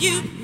you.